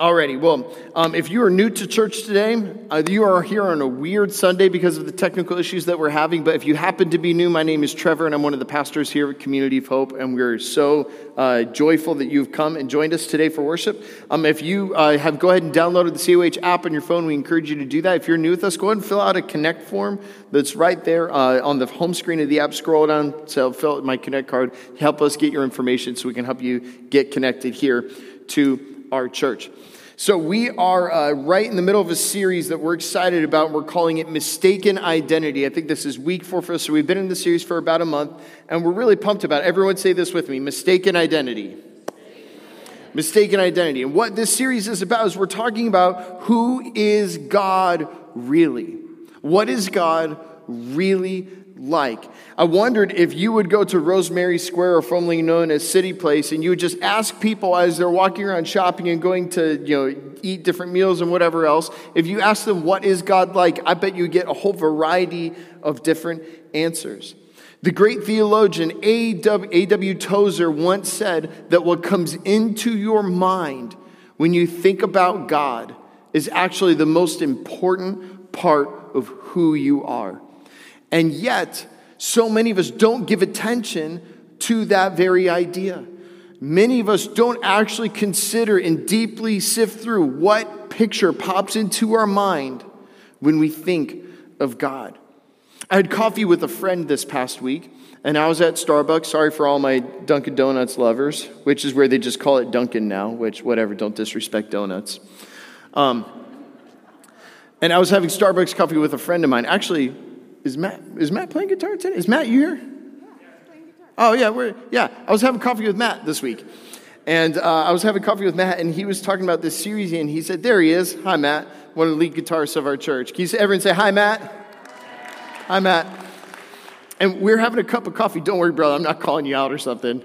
Alrighty, well, um, if you are new to church today, uh, you are here on a weird Sunday because of the technical issues that we're having. But if you happen to be new, my name is Trevor, and I'm one of the pastors here at Community of Hope, and we're so uh, joyful that you've come and joined us today for worship. Um, if you uh, have go ahead and downloaded the COH app on your phone, we encourage you to do that. If you're new with us, go ahead and fill out a Connect form that's right there uh, on the home screen of the app. Scroll down, so fill out my Connect card, help us get your information so we can help you get connected here to our church. So, we are uh, right in the middle of a series that we're excited about. We're calling it Mistaken Identity. I think this is week four for us. So, we've been in the series for about a month, and we're really pumped about it. Everyone say this with me Mistaken Identity. Mistaken Identity. And what this series is about is we're talking about who is God really? What is God really like. I wondered if you would go to Rosemary Square, or formerly known as City Place, and you would just ask people as they're walking around shopping and going to, you know, eat different meals and whatever else. If you ask them, what is God like? I bet you get a whole variety of different answers. The great theologian A.W. Tozer once said that what comes into your mind when you think about God is actually the most important part of who you are. And yet, so many of us don't give attention to that very idea. Many of us don't actually consider and deeply sift through what picture pops into our mind when we think of God. I had coffee with a friend this past week, and I was at Starbucks. Sorry for all my Dunkin' Donuts lovers, which is where they just call it Dunkin' now, which, whatever, don't disrespect donuts. Um, and I was having Starbucks coffee with a friend of mine. Actually, is Matt is Matt playing guitar today? Is Matt you here? Oh yeah, we're yeah. I was having coffee with Matt this week, and uh, I was having coffee with Matt, and he was talking about this series, and he said, "There he is. Hi, Matt, one of the lead guitarists of our church. Can you say, everyone say hi, Matt? Hi, Matt." And we're having a cup of coffee. Don't worry, brother. I'm not calling you out or something.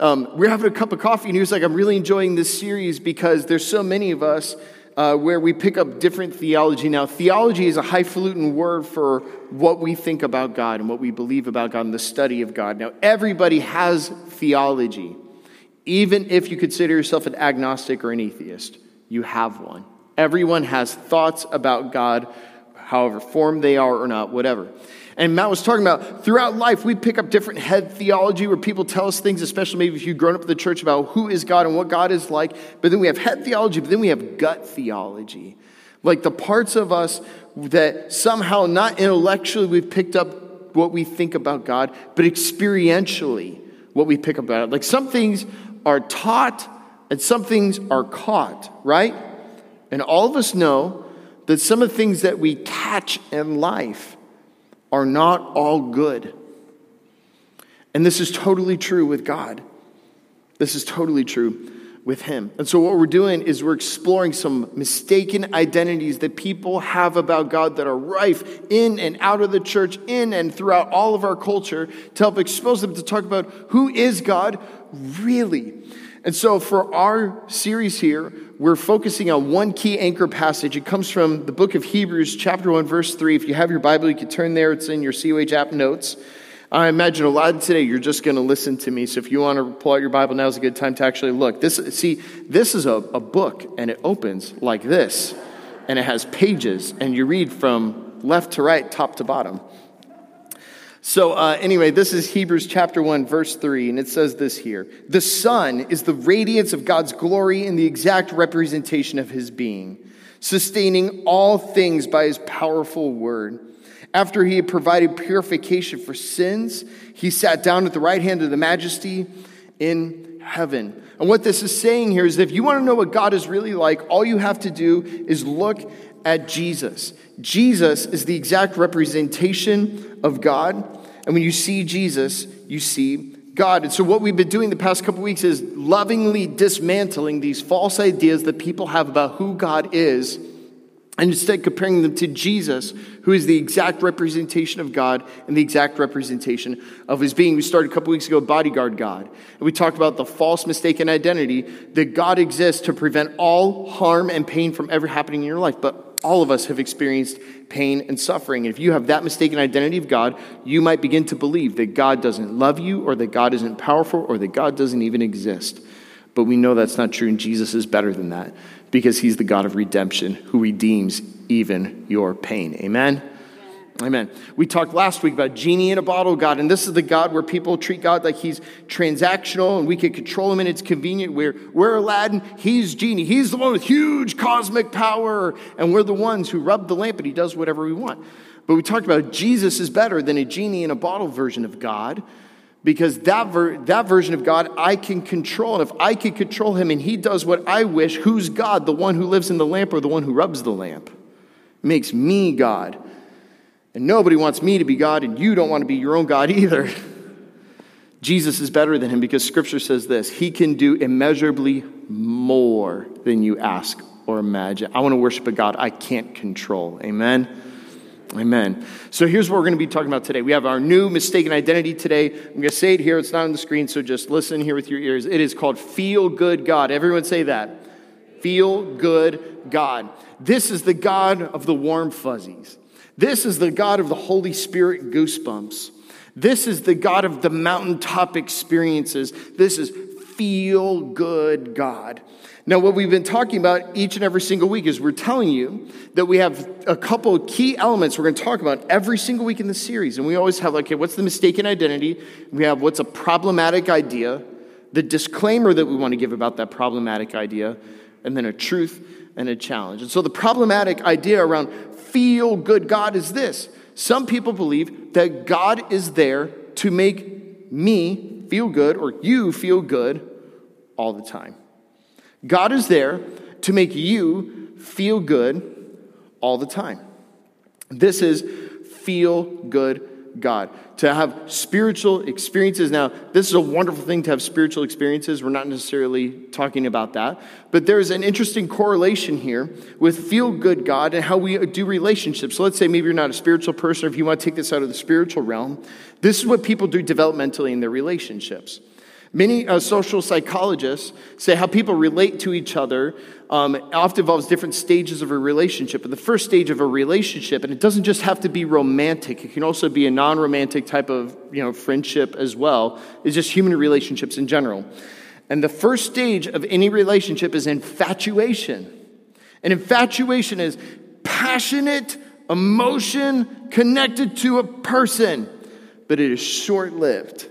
Um, we're having a cup of coffee, and he was like, "I'm really enjoying this series because there's so many of us." Uh, where we pick up different theology. Now, theology is a highfalutin word for what we think about God and what we believe about God and the study of God. Now, everybody has theology. Even if you consider yourself an agnostic or an atheist, you have one. Everyone has thoughts about God, however formed they are or not, whatever. And Matt was talking about throughout life, we pick up different head theology where people tell us things, especially maybe if you've grown up in the church, about who is God and what God is like. But then we have head theology, but then we have gut theology. Like the parts of us that somehow, not intellectually, we've picked up what we think about God, but experientially, what we pick up about it. Like some things are taught and some things are caught, right? And all of us know that some of the things that we catch in life are not all good. And this is totally true with God. This is totally true with Him. And so, what we're doing is we're exploring some mistaken identities that people have about God that are rife in and out of the church, in and throughout all of our culture, to help expose them to talk about who is God really. And so, for our series here, we're focusing on one key anchor passage. It comes from the book of Hebrews, chapter 1, verse 3. If you have your Bible, you can turn there. It's in your COH app notes. I imagine a lot of today you're just going to listen to me. So if you want to pull out your Bible, now is a good time to actually look. This, see, this is a, a book, and it opens like this, and it has pages, and you read from left to right, top to bottom. So, uh, anyway, this is Hebrews chapter 1, verse 3, and it says this here The Son is the radiance of God's glory and the exact representation of his being, sustaining all things by his powerful word. After he had provided purification for sins, he sat down at the right hand of the majesty in heaven. And what this is saying here is that if you want to know what God is really like, all you have to do is look at Jesus. Jesus is the exact representation of God. And when you see Jesus, you see God. And so, what we've been doing the past couple weeks is lovingly dismantling these false ideas that people have about who God is and instead comparing them to Jesus, who is the exact representation of God and the exact representation of his being. We started a couple weeks ago, Bodyguard God. And we talked about the false mistaken identity that God exists to prevent all harm and pain from ever happening in your life. But all of us have experienced pain and suffering. And if you have that mistaken identity of God, you might begin to believe that God doesn't love you or that God isn't powerful or that God doesn't even exist. But we know that's not true, and Jesus is better than that because he's the God of redemption who redeems even your pain. Amen? Amen. We talked last week about genie in a bottle God, and this is the God where people treat God like he's transactional and we can control him and it's convenient. We're, we're Aladdin, he's genie. He's the one with huge cosmic power, and we're the ones who rub the lamp and he does whatever we want. But we talked about Jesus is better than a genie in a bottle version of God because that, ver- that version of God I can control. And if I can control him and he does what I wish, who's God? The one who lives in the lamp or the one who rubs the lamp? It makes me God. And nobody wants me to be God, and you don't want to be your own God either. Jesus is better than him because scripture says this He can do immeasurably more than you ask or imagine. I want to worship a God I can't control. Amen. Amen. So here's what we're going to be talking about today. We have our new mistaken identity today. I'm going to say it here. It's not on the screen, so just listen here with your ears. It is called Feel Good God. Everyone say that. Feel Good God. This is the God of the warm fuzzies. This is the God of the Holy Spirit goosebumps. This is the God of the mountaintop experiences. This is Feel Good God. Now, what we've been talking about each and every single week is we're telling you that we have a couple of key elements we're going to talk about every single week in the series. And we always have, like, okay, what's the mistaken identity? We have what's a problematic idea, the disclaimer that we want to give about that problematic idea, and then a truth and a challenge. And so the problematic idea around feel good God is this some people believe that God is there to make me feel good or you feel good all the time. God is there to make you feel good all the time. This is feel good God. To have spiritual experiences. Now, this is a wonderful thing to have spiritual experiences. We're not necessarily talking about that. But there's an interesting correlation here with feel good God and how we do relationships. So let's say maybe you're not a spiritual person, or if you want to take this out of the spiritual realm, this is what people do developmentally in their relationships. Many uh, social psychologists say how people relate to each other um, often involves different stages of a relationship. But the first stage of a relationship, and it doesn't just have to be romantic, it can also be a non romantic type of you know, friendship as well, is just human relationships in general. And the first stage of any relationship is infatuation. And infatuation is passionate emotion connected to a person, but it is short lived.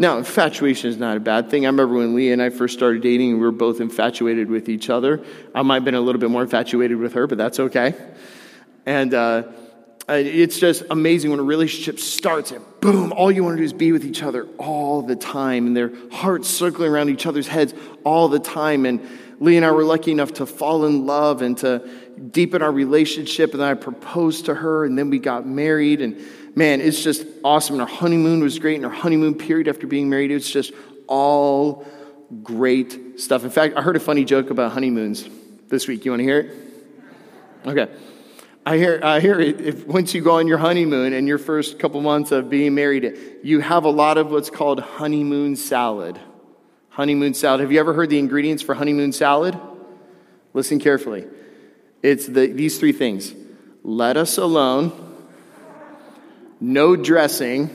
Now, infatuation is not a bad thing. I remember when Leah and I first started dating, we were both infatuated with each other. I might have been a little bit more infatuated with her, but that's okay. And uh, it's just amazing when a relationship starts and boom, all you want to do is be with each other all the time, and their hearts circling around each other's heads all the time. And Leah and I were lucky enough to fall in love and to deepen our relationship. And then I proposed to her, and then we got married. And man, it's just awesome. And our honeymoon was great. And our honeymoon period after being married, it's just all great stuff. In fact, I heard a funny joke about honeymoons this week. You want to hear it? Okay. I hear, I hear it, if once you go on your honeymoon and your first couple months of being married, you have a lot of what's called honeymoon salad. Honeymoon salad. Have you ever heard the ingredients for honeymoon salad? Listen carefully. It's the, these three things lettuce alone, no dressing,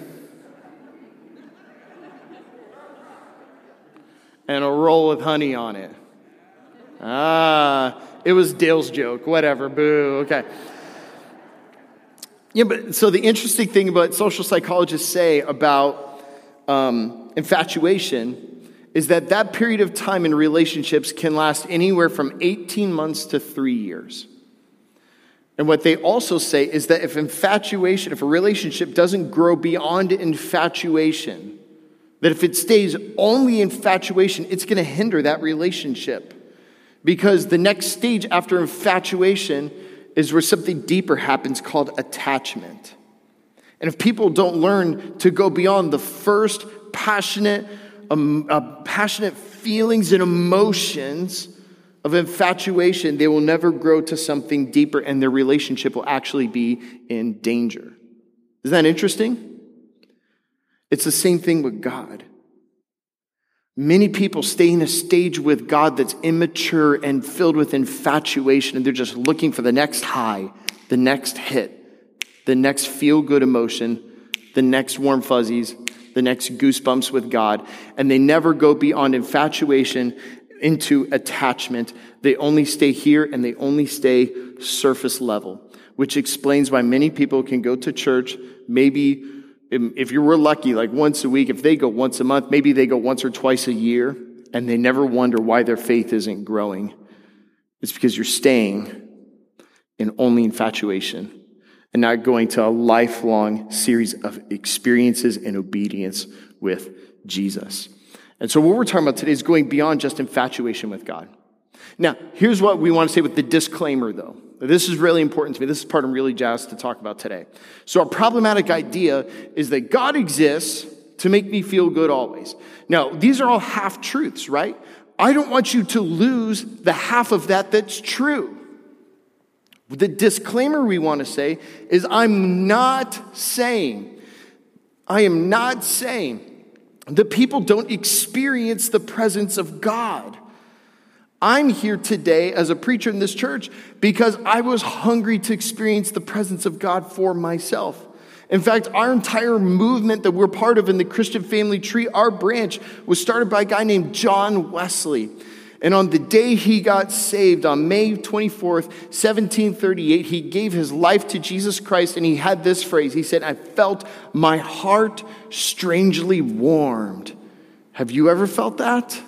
and a roll with honey on it. Ah, it was Dale's joke. Whatever. Boo. Okay. Yeah, but so the interesting thing about social psychologists say about um, infatuation is that that period of time in relationships can last anywhere from 18 months to three years. And what they also say is that if infatuation, if a relationship doesn't grow beyond infatuation, that if it stays only infatuation, it's going to hinder that relationship. Because the next stage after infatuation is where something deeper happens called attachment. And if people don't learn to go beyond the first passionate, um, uh, passionate feelings and emotions of infatuation, they will never grow to something deeper and their relationship will actually be in danger. Isn't that interesting? It's the same thing with God. Many people stay in a stage with God that's immature and filled with infatuation, and they're just looking for the next high, the next hit, the next feel good emotion, the next warm fuzzies, the next goosebumps with God. And they never go beyond infatuation into attachment. They only stay here and they only stay surface level, which explains why many people can go to church, maybe if you were lucky, like once a week, if they go once a month, maybe they go once or twice a year, and they never wonder why their faith isn't growing. It's because you're staying in only infatuation and not going to a lifelong series of experiences and obedience with Jesus. And so, what we're talking about today is going beyond just infatuation with God. Now, here's what we want to say with the disclaimer, though. This is really important to me. This is part I'm really jazzed to talk about today. So, our problematic idea is that God exists to make me feel good always. Now, these are all half truths, right? I don't want you to lose the half of that that's true. The disclaimer we want to say is I'm not saying, I am not saying that people don't experience the presence of God. I'm here today as a preacher in this church because I was hungry to experience the presence of God for myself. In fact, our entire movement that we're part of in the Christian family tree, our branch, was started by a guy named John Wesley. And on the day he got saved, on May 24th, 1738, he gave his life to Jesus Christ and he had this phrase. He said, I felt my heart strangely warmed. Have you ever felt that?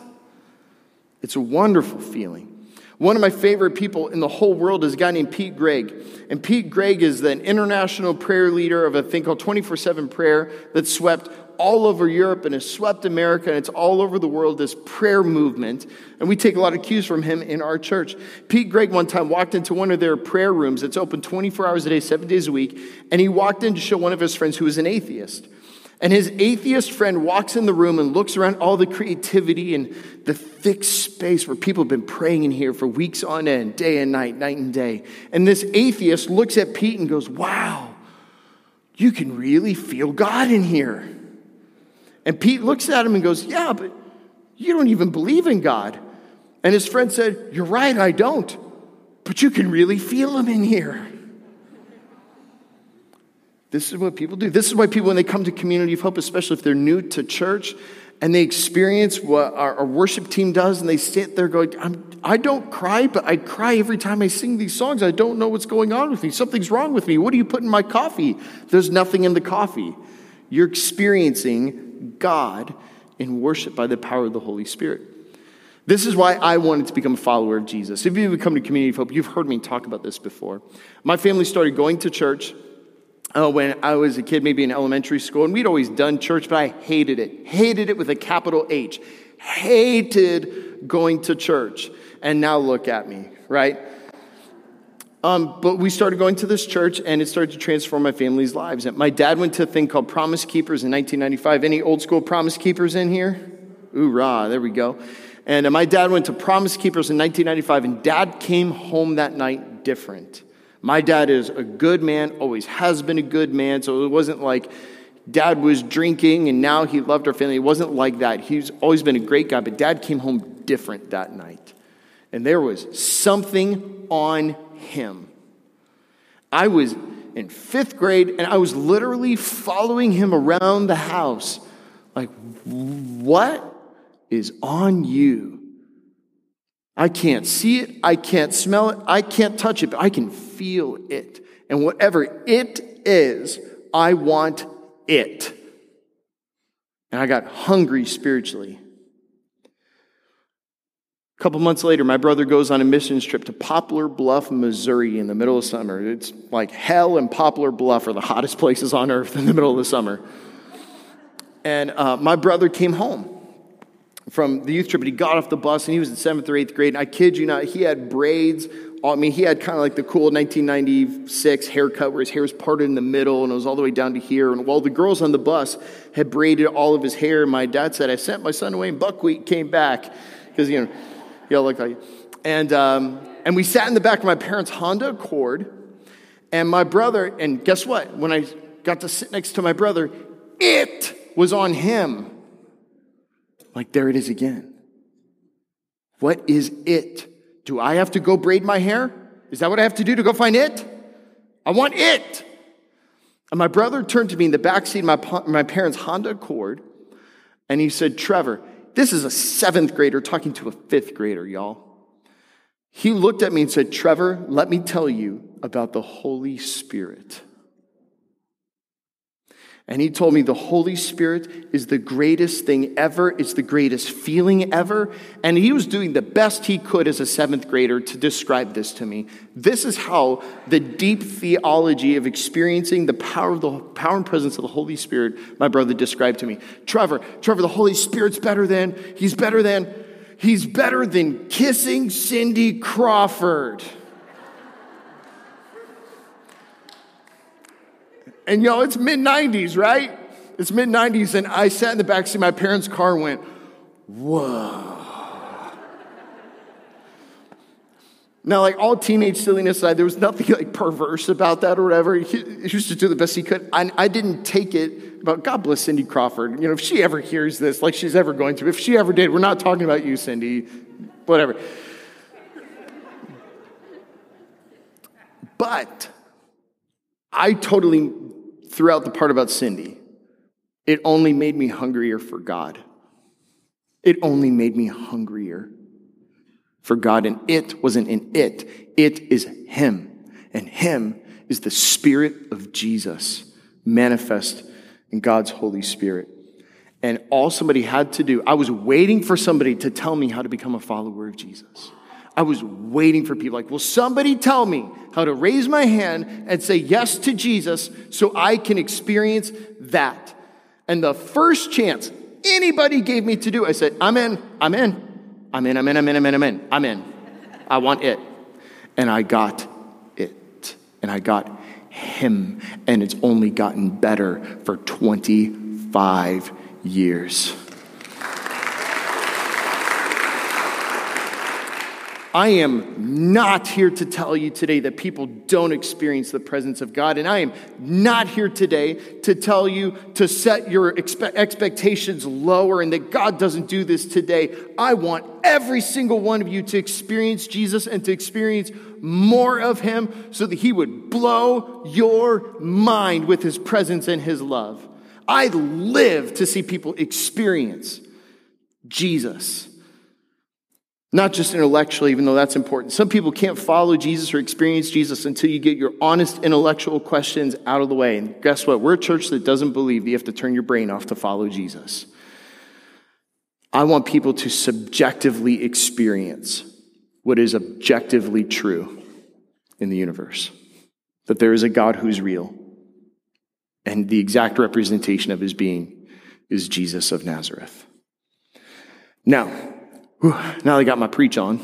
It's a wonderful feeling. One of my favorite people in the whole world is a guy named Pete Greig. And Pete Greig is the international prayer leader of a thing called 24 7 prayer that swept all over Europe and has swept America and it's all over the world, this prayer movement. And we take a lot of cues from him in our church. Pete Greig one time walked into one of their prayer rooms. that's open 24 hours a day, seven days a week. And he walked in to show one of his friends who was an atheist. And his atheist friend walks in the room and looks around all the creativity and the thick space where people have been praying in here for weeks on end, day and night, night and day. And this atheist looks at Pete and goes, Wow, you can really feel God in here. And Pete looks at him and goes, Yeah, but you don't even believe in God. And his friend said, You're right, I don't. But you can really feel him in here. This is what people do. This is why people, when they come to Community of Hope, especially if they're new to church, and they experience what our, our worship team does, and they sit there going, I don't cry, but I cry every time I sing these songs. I don't know what's going on with me. Something's wrong with me. What do you put in my coffee? There's nothing in the coffee. You're experiencing God in worship by the power of the Holy Spirit. This is why I wanted to become a follower of Jesus. If you've come to Community of Hope, you've heard me talk about this before. My family started going to church uh, when I was a kid, maybe in elementary school, and we'd always done church, but I hated it. Hated it with a capital H. Hated going to church. And now look at me, right? Um, but we started going to this church, and it started to transform my family's lives. And my dad went to a thing called Promise Keepers in 1995. Any old school Promise Keepers in here? Hoorah, there we go. And uh, my dad went to Promise Keepers in 1995, and dad came home that night different. My dad is a good man, always has been a good man. So it wasn't like dad was drinking and now he loved our family. It wasn't like that. He's always been a great guy, but dad came home different that night. And there was something on him. I was in fifth grade and I was literally following him around the house. Like, what is on you? I can't see it, I can't smell it, I can't touch it, but I can feel it. And whatever it is, I want it. And I got hungry spiritually. A couple months later, my brother goes on a missions trip to Poplar Bluff, Missouri in the middle of summer. It's like hell and Poplar Bluff are the hottest places on earth in the middle of the summer. And uh, my brother came home from the youth trip, and he got off the bus, and he was in seventh or eighth grade. And I kid you not, he had braids. I mean, he had kind of like the cool 1996 haircut where his hair was parted in the middle and it was all the way down to here. And while the girls on the bus had braided all of his hair, my dad said, I sent my son away, and buckwheat came back. Because, you know, y'all look like. And, um, and we sat in the back of my parents' Honda Accord. And my brother, and guess what? When I got to sit next to my brother, it was on him. Like, there it is again. What is it? Do I have to go braid my hair? Is that what I have to do to go find it? I want it. And my brother turned to me in the backseat of my, my parents' Honda Accord, and he said, Trevor, this is a seventh grader talking to a fifth grader, y'all. He looked at me and said, Trevor, let me tell you about the Holy Spirit. And he told me the Holy Spirit is the greatest thing ever. It's the greatest feeling ever. And he was doing the best he could as a seventh grader to describe this to me. This is how the deep theology of experiencing the power of the power and presence of the Holy Spirit, my brother described to me. Trevor, Trevor, the Holy Spirit's better than, he's better than, he's better than kissing Cindy Crawford. And y'all, it's mid 90s, right? It's mid 90s, and I sat in the backseat of my parents' car and went, whoa. Now, like all teenage silliness aside, there was nothing like perverse about that or whatever. He, he used to do the best he could. I, I didn't take it about God bless Cindy Crawford. You know, if she ever hears this, like she's ever going to, if she ever did, we're not talking about you, Cindy, whatever. But I totally throughout the part about Cindy, it only made me hungrier for God. It only made me hungrier for God. And it wasn't in it, it is Him. And Him is the Spirit of Jesus manifest in God's Holy Spirit. And all somebody had to do, I was waiting for somebody to tell me how to become a follower of Jesus. I was waiting for people like, will somebody tell me how to raise my hand and say yes to Jesus so I can experience that? And the first chance anybody gave me to do, I said, I'm in, I'm in, I'm in, I'm in, I'm in, I'm in, I'm in, I'm in. I want it. And I got it. And I got him. And it's only gotten better for 25 years. I am not here to tell you today that people don't experience the presence of God. And I am not here today to tell you to set your expe- expectations lower and that God doesn't do this today. I want every single one of you to experience Jesus and to experience more of Him so that He would blow your mind with His presence and His love. I live to see people experience Jesus. Not just intellectually, even though that's important. Some people can't follow Jesus or experience Jesus until you get your honest intellectual questions out of the way. And guess what? We're a church that doesn't believe that you have to turn your brain off to follow Jesus. I want people to subjectively experience what is objectively true in the universe that there is a God who's real, and the exact representation of his being is Jesus of Nazareth. Now, Whew, now I got my preach on.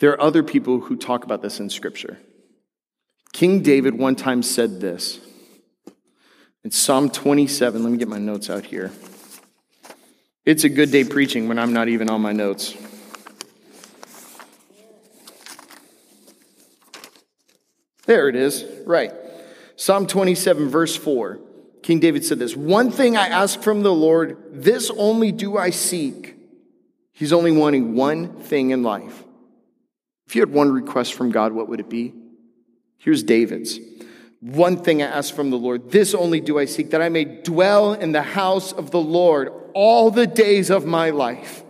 There are other people who talk about this in Scripture. King David one time said this in Psalm 27. Let me get my notes out here. It's a good day preaching when I'm not even on my notes. There it is, right. Psalm 27, verse 4. King David said this One thing I ask from the Lord, this only do I seek. He's only wanting one thing in life. If you had one request from God, what would it be? Here's David's. One thing I ask from the Lord, this only do I seek, that I may dwell in the house of the Lord all the days of my life,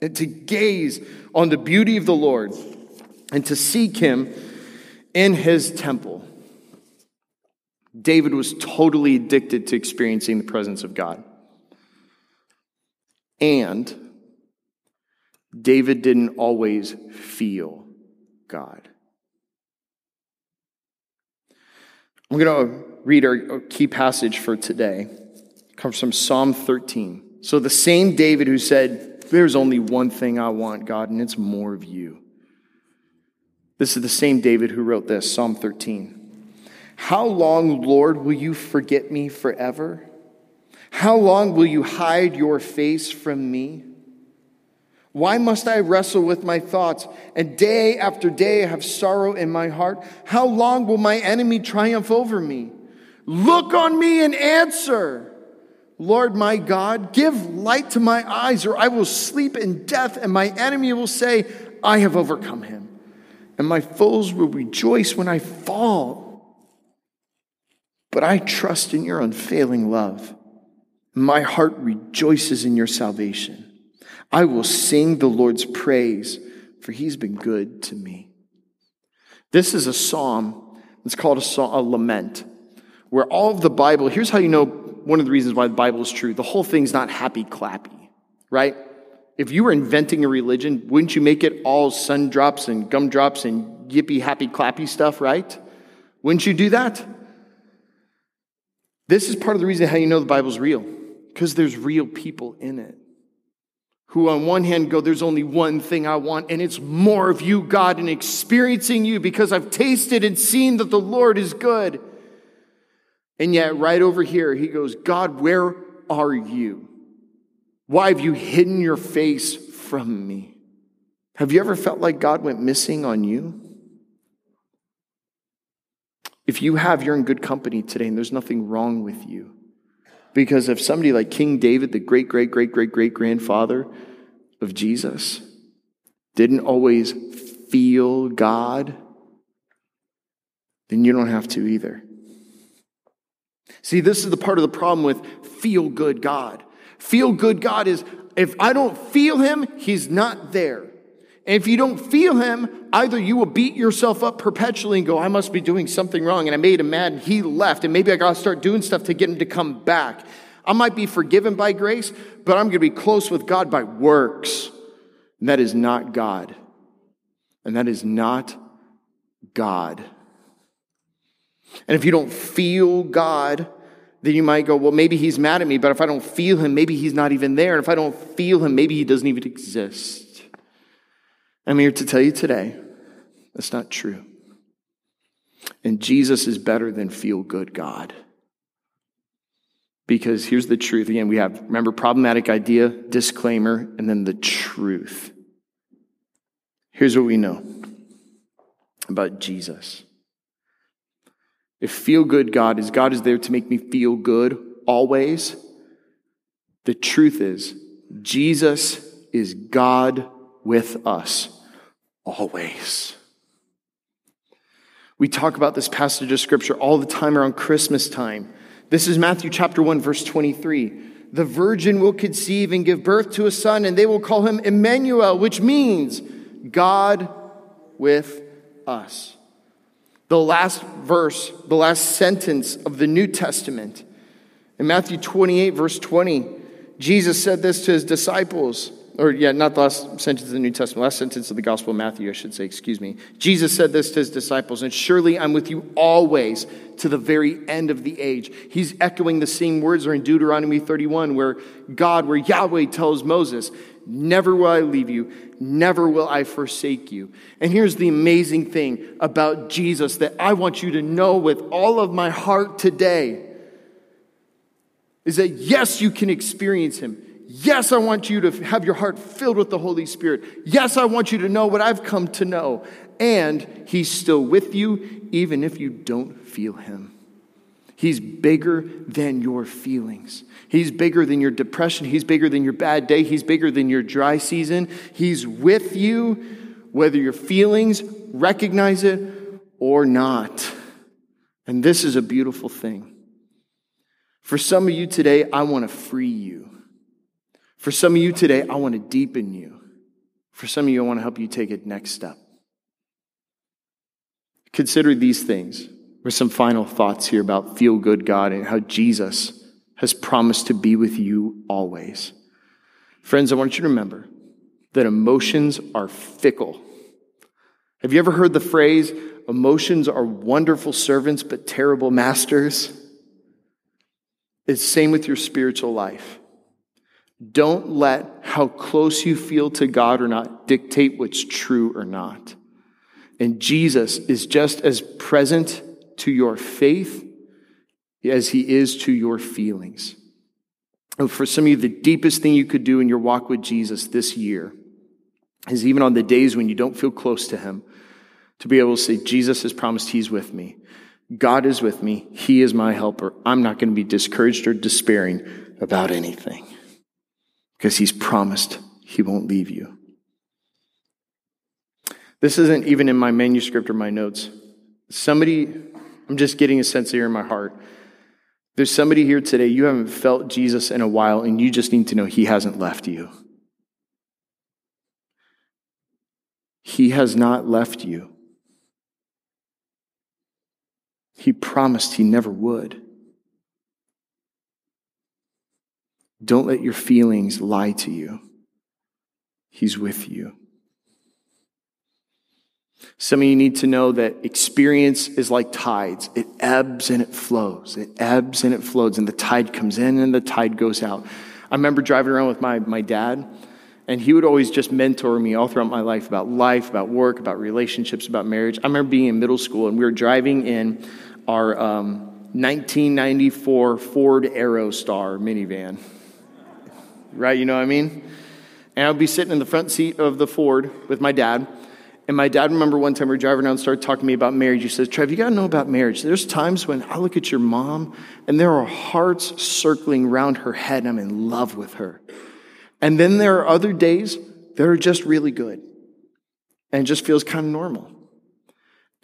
and to gaze on the beauty of the Lord, and to seek him in his temple. David was totally addicted to experiencing the presence of God. And David didn't always feel God. I'm going to read our key passage for today. It comes from Psalm 13. So, the same David who said, There's only one thing I want, God, and it's more of you. This is the same David who wrote this, Psalm 13. How long, Lord, will you forget me forever? How long will you hide your face from me? Why must I wrestle with my thoughts and day after day have sorrow in my heart? How long will my enemy triumph over me? Look on me and answer. Lord my God, give light to my eyes, or I will sleep in death, and my enemy will say, I have overcome him. And my foes will rejoice when I fall. But I trust in your unfailing love. My heart rejoices in your salvation. I will sing the Lord's praise, for he's been good to me. This is a psalm. It's called a, psalm, a lament, where all of the Bible, here's how you know one of the reasons why the Bible is true. The whole thing's not happy clappy, right? If you were inventing a religion, wouldn't you make it all sun drops and gumdrops and yippee happy clappy stuff, right? Wouldn't you do that? This is part of the reason how you know the Bible's real, because there's real people in it who, on one hand, go, There's only one thing I want, and it's more of you, God, and experiencing you because I've tasted and seen that the Lord is good. And yet, right over here, he goes, God, where are you? Why have you hidden your face from me? Have you ever felt like God went missing on you? If you have, you're in good company today, and there's nothing wrong with you. Because if somebody like King David, the great, great, great, great, great grandfather of Jesus, didn't always feel God, then you don't have to either. See, this is the part of the problem with feel good God. Feel good God is if I don't feel him, he's not there. If you don't feel him, either you will beat yourself up perpetually and go, I must be doing something wrong, and I made him mad, and he left, and maybe I gotta start doing stuff to get him to come back. I might be forgiven by grace, but I'm gonna be close with God by works. And that is not God. And that is not God. And if you don't feel God, then you might go, well, maybe he's mad at me, but if I don't feel him, maybe he's not even there. And if I don't feel him, maybe he doesn't even exist. I'm here to tell you today that's not true. And Jesus is better than feel good God. Because here's the truth. Again, we have, remember, problematic idea, disclaimer, and then the truth. Here's what we know about Jesus. If feel good God is God is there to make me feel good always, the truth is Jesus is God with us always. We talk about this passage of scripture all the time around Christmas time. This is Matthew chapter 1 verse 23. The virgin will conceive and give birth to a son and they will call him Emmanuel, which means God with us. The last verse, the last sentence of the New Testament. In Matthew 28 verse 20, Jesus said this to his disciples or yeah, not the last sentence of the New Testament, last sentence of the Gospel of Matthew, I should say, excuse me. Jesus said this to his disciples, and surely I'm with you always to the very end of the age. He's echoing the same words are in Deuteronomy 31, where God, where Yahweh tells Moses, Never will I leave you, never will I forsake you. And here's the amazing thing about Jesus that I want you to know with all of my heart today is that yes, you can experience him. Yes, I want you to have your heart filled with the Holy Spirit. Yes, I want you to know what I've come to know. And He's still with you, even if you don't feel Him. He's bigger than your feelings. He's bigger than your depression. He's bigger than your bad day. He's bigger than your dry season. He's with you, whether your feelings recognize it or not. And this is a beautiful thing. For some of you today, I want to free you. For some of you today, I want to deepen you. For some of you, I want to help you take a next step. Consider these things with some final thoughts here about feel good God and how Jesus has promised to be with you always. Friends, I want you to remember that emotions are fickle. Have you ever heard the phrase, emotions are wonderful servants but terrible masters? It's same with your spiritual life. Don't let how close you feel to God or not dictate what's true or not. And Jesus is just as present to your faith as he is to your feelings. And for some of you, the deepest thing you could do in your walk with Jesus this year is even on the days when you don't feel close to Him, to be able to say, Jesus has promised He's with me. God is with me. He is my helper. I'm not going to be discouraged or despairing about anything because He's promised He won't leave you. This isn't even in my manuscript or my notes. Somebody, I'm just getting a sense here in my heart. There's somebody here today, you haven't felt Jesus in a while, and you just need to know He hasn't left you. He has not left you. He promised He never would. Don't let your feelings lie to you. He's with you. Some of you need to know that experience is like tides. It ebbs and it flows. It ebbs and it flows, and the tide comes in and the tide goes out. I remember driving around with my, my dad, and he would always just mentor me all throughout my life about life, about work, about relationships, about marriage. I remember being in middle school, and we were driving in our um, 1994 Ford Aerostar minivan. Right? You know what I mean? And I would be sitting in the front seat of the Ford with my dad and my dad, remember one time we were driving around and started talking to me about marriage. He says, Trev, you got to know about marriage. There's times when I look at your mom and there are hearts circling around her head I'm in love with her. And then there are other days that are just really good and it just feels kind of normal.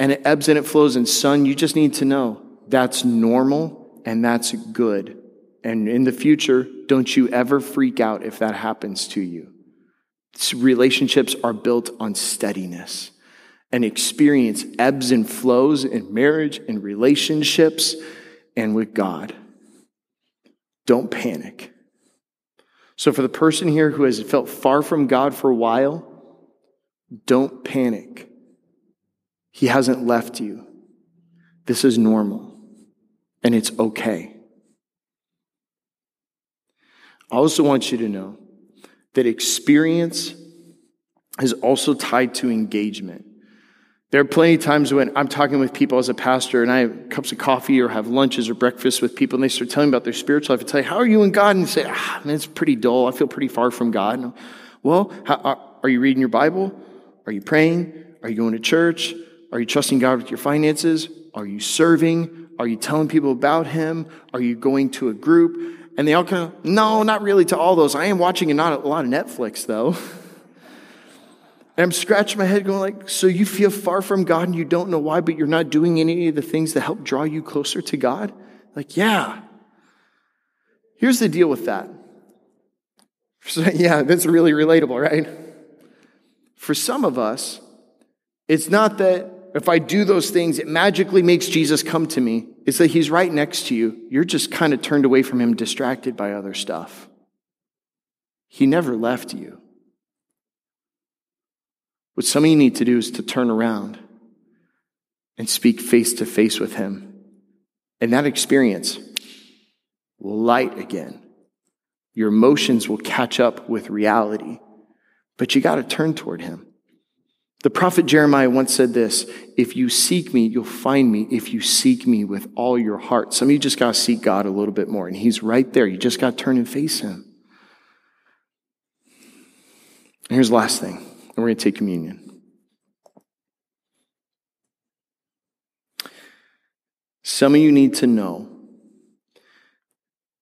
And it ebbs and it flows. And son, you just need to know that's normal and that's good. And in the future, don't you ever freak out if that happens to you. Relationships are built on steadiness. And experience ebbs and flows in marriage and relationships and with God. Don't panic. So, for the person here who has felt far from God for a while, don't panic. He hasn't left you. This is normal, and it's okay. I also want you to know that experience is also tied to engagement. There are plenty of times when I'm talking with people as a pastor and I have cups of coffee or have lunches or breakfast with people and they start telling me about their spiritual life. I tell you, how are you in God? And they say, ah, man, it's pretty dull. I feel pretty far from God. well, how, are you reading your Bible? Are you praying? Are you going to church? Are you trusting God with your finances? Are you serving? Are you telling people about Him? Are you going to a group? And they all kind of, no, not really to all those. I am watching a, lot of Netflix though. And I'm scratching my head going like, so you feel far from God and you don't know why, but you're not doing any of the things that help draw you closer to God? Like, yeah. Here's the deal with that. So, yeah, that's really relatable, right? For some of us, it's not that if I do those things, it magically makes Jesus come to me. It's that he's right next to you. You're just kind of turned away from him, distracted by other stuff. He never left you. What some of you need to do is to turn around and speak face to face with him. And that experience will light again. Your emotions will catch up with reality, but you got to turn toward him. The prophet Jeremiah once said this If you seek me, you'll find me if you seek me with all your heart. Some of you just got to seek God a little bit more, and He's right there. You just got to turn and face Him. And here's the last thing, and we're going to take communion. Some of you need to know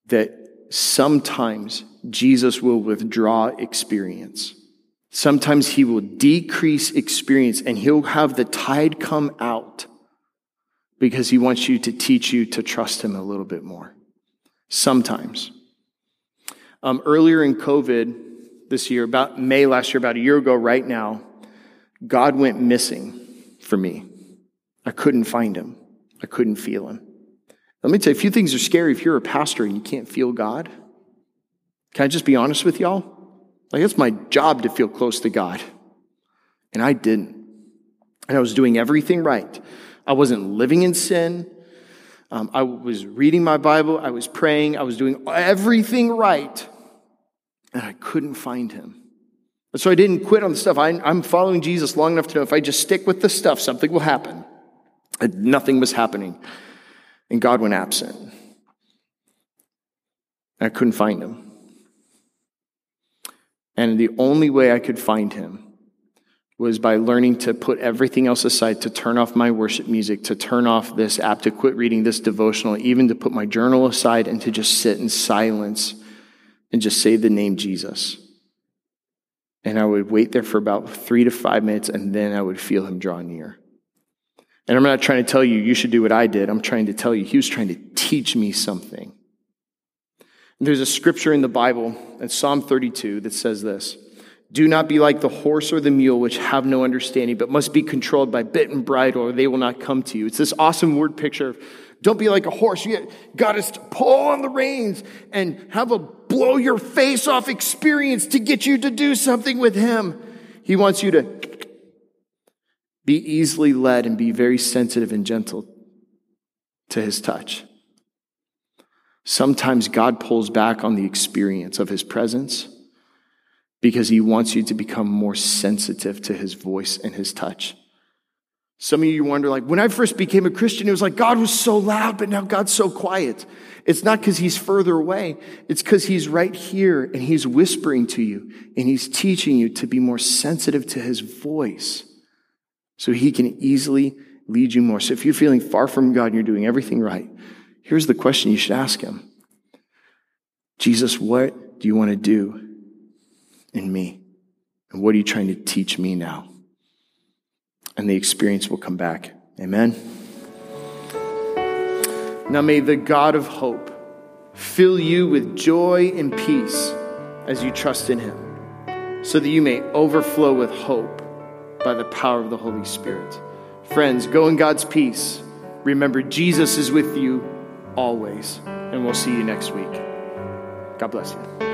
that sometimes Jesus will withdraw experience. Sometimes he will decrease experience and he'll have the tide come out because he wants you to teach you to trust him a little bit more. Sometimes. Um, earlier in COVID this year, about May last year, about a year ago right now, God went missing for me. I couldn't find him. I couldn't feel him. Let me tell you, a few things are scary if you're a pastor and you can't feel God. Can I just be honest with y'all? Like, it's my job to feel close to God. And I didn't. And I was doing everything right. I wasn't living in sin. Um, I was reading my Bible. I was praying. I was doing everything right. And I couldn't find him. And so I didn't quit on the stuff. I, I'm following Jesus long enough to know if I just stick with the stuff, something will happen. And nothing was happening. And God went absent. I couldn't find him. And the only way I could find him was by learning to put everything else aside, to turn off my worship music, to turn off this app, to quit reading this devotional, even to put my journal aside and to just sit in silence and just say the name Jesus. And I would wait there for about three to five minutes, and then I would feel him draw near. And I'm not trying to tell you you should do what I did. I'm trying to tell you he was trying to teach me something. There's a scripture in the Bible, in Psalm 32, that says this Do not be like the horse or the mule, which have no understanding, but must be controlled by bit and bridle, or they will not come to you. It's this awesome word picture of don't be like a horse. You got to pull on the reins and have a blow your face off experience to get you to do something with Him. He wants you to be easily led and be very sensitive and gentle to His touch. Sometimes God pulls back on the experience of his presence because he wants you to become more sensitive to his voice and his touch. Some of you wonder, like, when I first became a Christian, it was like God was so loud, but now God's so quiet. It's not because he's further away. It's because he's right here and he's whispering to you and he's teaching you to be more sensitive to his voice so he can easily lead you more. So if you're feeling far from God and you're doing everything right, Here's the question you should ask him Jesus, what do you want to do in me? And what are you trying to teach me now? And the experience will come back. Amen. Now may the God of hope fill you with joy and peace as you trust in him, so that you may overflow with hope by the power of the Holy Spirit. Friends, go in God's peace. Remember, Jesus is with you always. And we'll see you next week. God bless you.